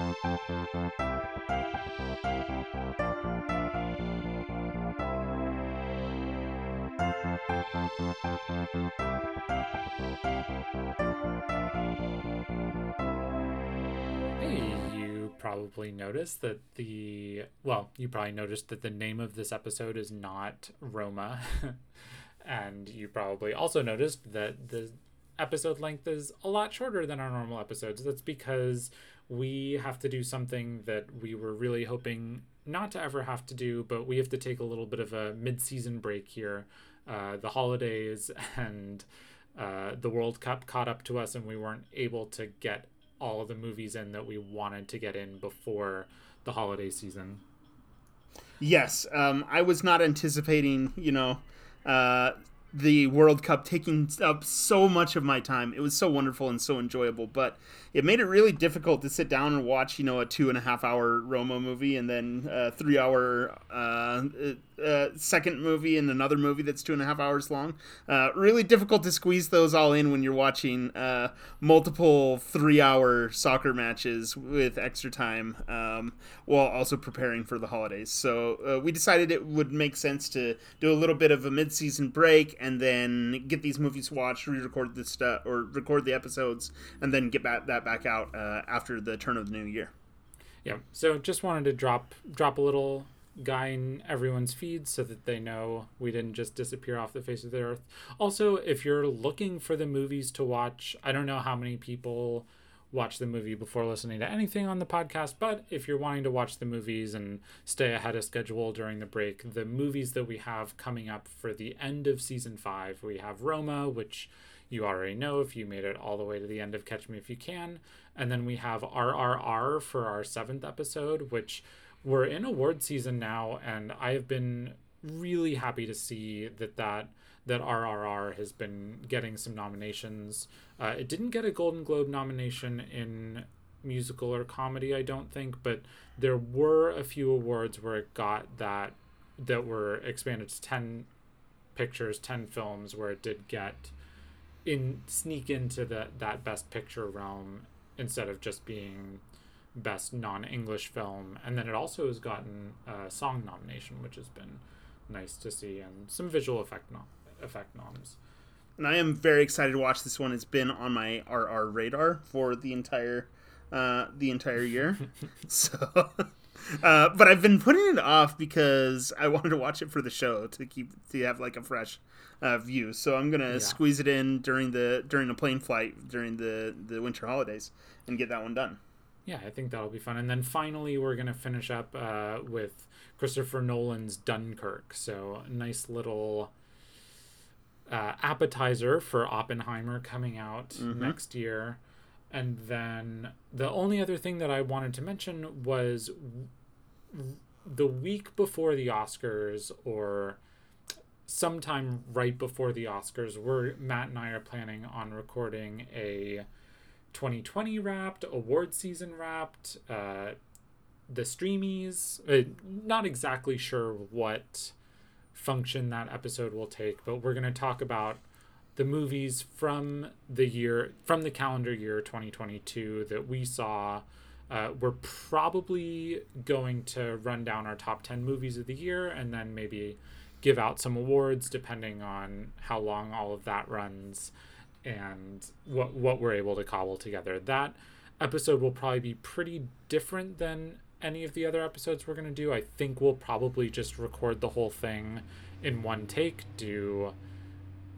Hey, you probably noticed that the well, you probably noticed that the name of this episode is not Roma. and you probably also noticed that the episode length is a lot shorter than our normal episodes. That's because we have to do something that we were really hoping not to ever have to do, but we have to take a little bit of a mid season break here. Uh, the holidays and uh, the World Cup caught up to us, and we weren't able to get all of the movies in that we wanted to get in before the holiday season. Yes, um, I was not anticipating, you know, uh, the World Cup taking up so much of my time. It was so wonderful and so enjoyable, but it made it really difficult to sit down and watch, you know, a two and a half hour Roma movie and then a three hour uh, uh, second movie and another movie that's two and a half hours long. Uh, really difficult to squeeze those all in when you're watching uh, multiple three hour soccer matches with extra time um, while also preparing for the holidays. So uh, we decided it would make sense to do a little bit of a mid season break and then get these movies watched, re record the stuff, or record the episodes, and then get back, that back out uh, after the turn of the new year. Yeah. So just wanted to drop drop a little guy in everyone's feed so that they know we didn't just disappear off the face of the earth. Also, if you're looking for the movies to watch, I don't know how many people watch the movie before listening to anything on the podcast, but if you're wanting to watch the movies and stay ahead of schedule during the break, the movies that we have coming up for the end of season 5, we have Roma, which you already know if you made it all the way to the end of Catch Me If You Can, and then we have RRR for our 7th episode, which we're in award season now, and I have been really happy to see that that that RRR has been getting some nominations. Uh, it didn't get a Golden Globe nomination in musical or comedy, I don't think, but there were a few awards where it got that that were expanded to ten pictures, ten films, where it did get in sneak into the that best picture realm instead of just being best non-english film and then it also has gotten a song nomination which has been nice to see and some visual effect nom- effect noms. And i am very excited to watch this one. It's been on my rr radar for the entire uh, the entire year. So uh, but i've been putting it off because i wanted to watch it for the show to keep to have like a fresh uh, view. So i'm gonna yeah. squeeze it in during the during a plane flight during the the winter holidays and get that one done yeah, I think that'll be fun. And then finally, we're gonna finish up uh, with Christopher Nolan's Dunkirk. So nice little uh, appetizer for Oppenheimer coming out mm-hmm. next year. And then the only other thing that I wanted to mention was the week before the Oscars, or sometime right before the Oscars, where Matt and I are planning on recording a 2020 wrapped, award season wrapped, uh, the streamies. Uh, not exactly sure what function that episode will take, but we're going to talk about the movies from the year, from the calendar year 2022 that we saw. Uh, we're probably going to run down our top 10 movies of the year and then maybe give out some awards depending on how long all of that runs and what what we're able to cobble together. That episode will probably be pretty different than any of the other episodes we're going to do. I think we'll probably just record the whole thing in one take, do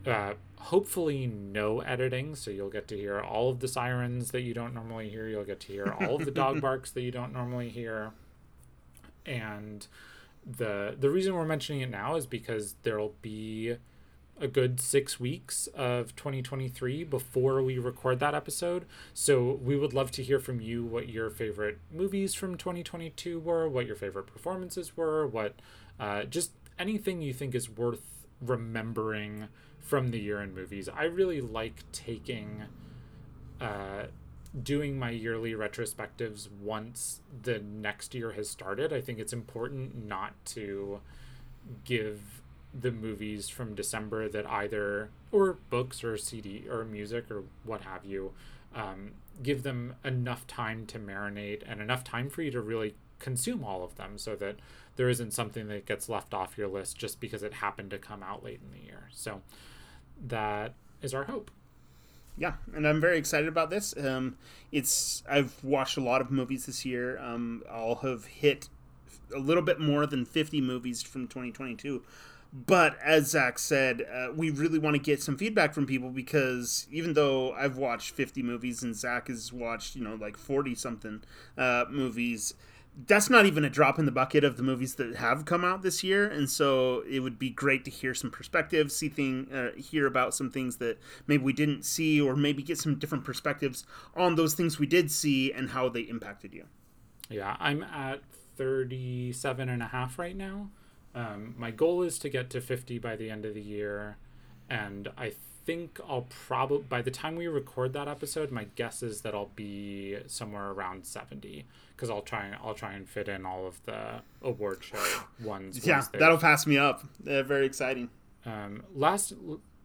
uh, hopefully no editing, so you'll get to hear all of the sirens that you don't normally hear. You'll get to hear all of the dog barks that you don't normally hear. And the the reason we're mentioning it now is because there'll be a good six weeks of 2023 before we record that episode. So we would love to hear from you what your favorite movies from 2022 were, what your favorite performances were, what uh, just anything you think is worth remembering from the year in movies. I really like taking. Uh, doing my yearly retrospectives once the next year has started. I think it's important not to give the movies from December that either or books or CD or music or what have you um, give them enough time to marinate and enough time for you to really consume all of them so that there isn't something that gets left off your list just because it happened to come out late in the year. So that is our hope. Yeah, and I'm very excited about this. Um, it's I've watched a lot of movies this year. Um, I'll have hit a little bit more than 50 movies from 2022. But as Zach said, uh, we really want to get some feedback from people because even though I've watched 50 movies and Zach has watched, you know, like 40 something uh, movies, that's not even a drop in the bucket of the movies that have come out this year. And so it would be great to hear some perspectives see thing uh, hear about some things that maybe we didn't see or maybe get some different perspectives on those things we did see and how they impacted you. Yeah i'm at 37 and a half right now um, my goal is to get to 50 by the end of the year and i think i'll probably by the time we record that episode my guess is that i'll be somewhere around 70 because I'll try and I'll try and fit in all of the award show ones. yeah, that'll pass me up. Uh, very exciting. Um, last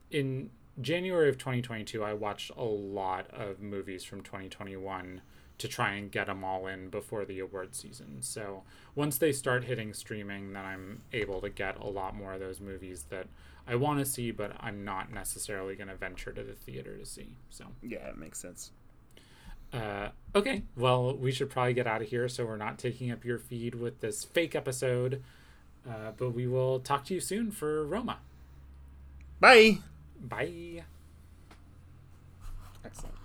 in January of 2022, I watched a lot of movies from 2021 to try and get them all in before the award season. So once they start hitting streaming, then I'm able to get a lot more of those movies that I want to see, but I'm not necessarily going to venture to the theater to see. So yeah, it makes sense. Uh, okay, well, we should probably get out of here so we're not taking up your feed with this fake episode. Uh, but we will talk to you soon for Roma. Bye. Bye. Excellent.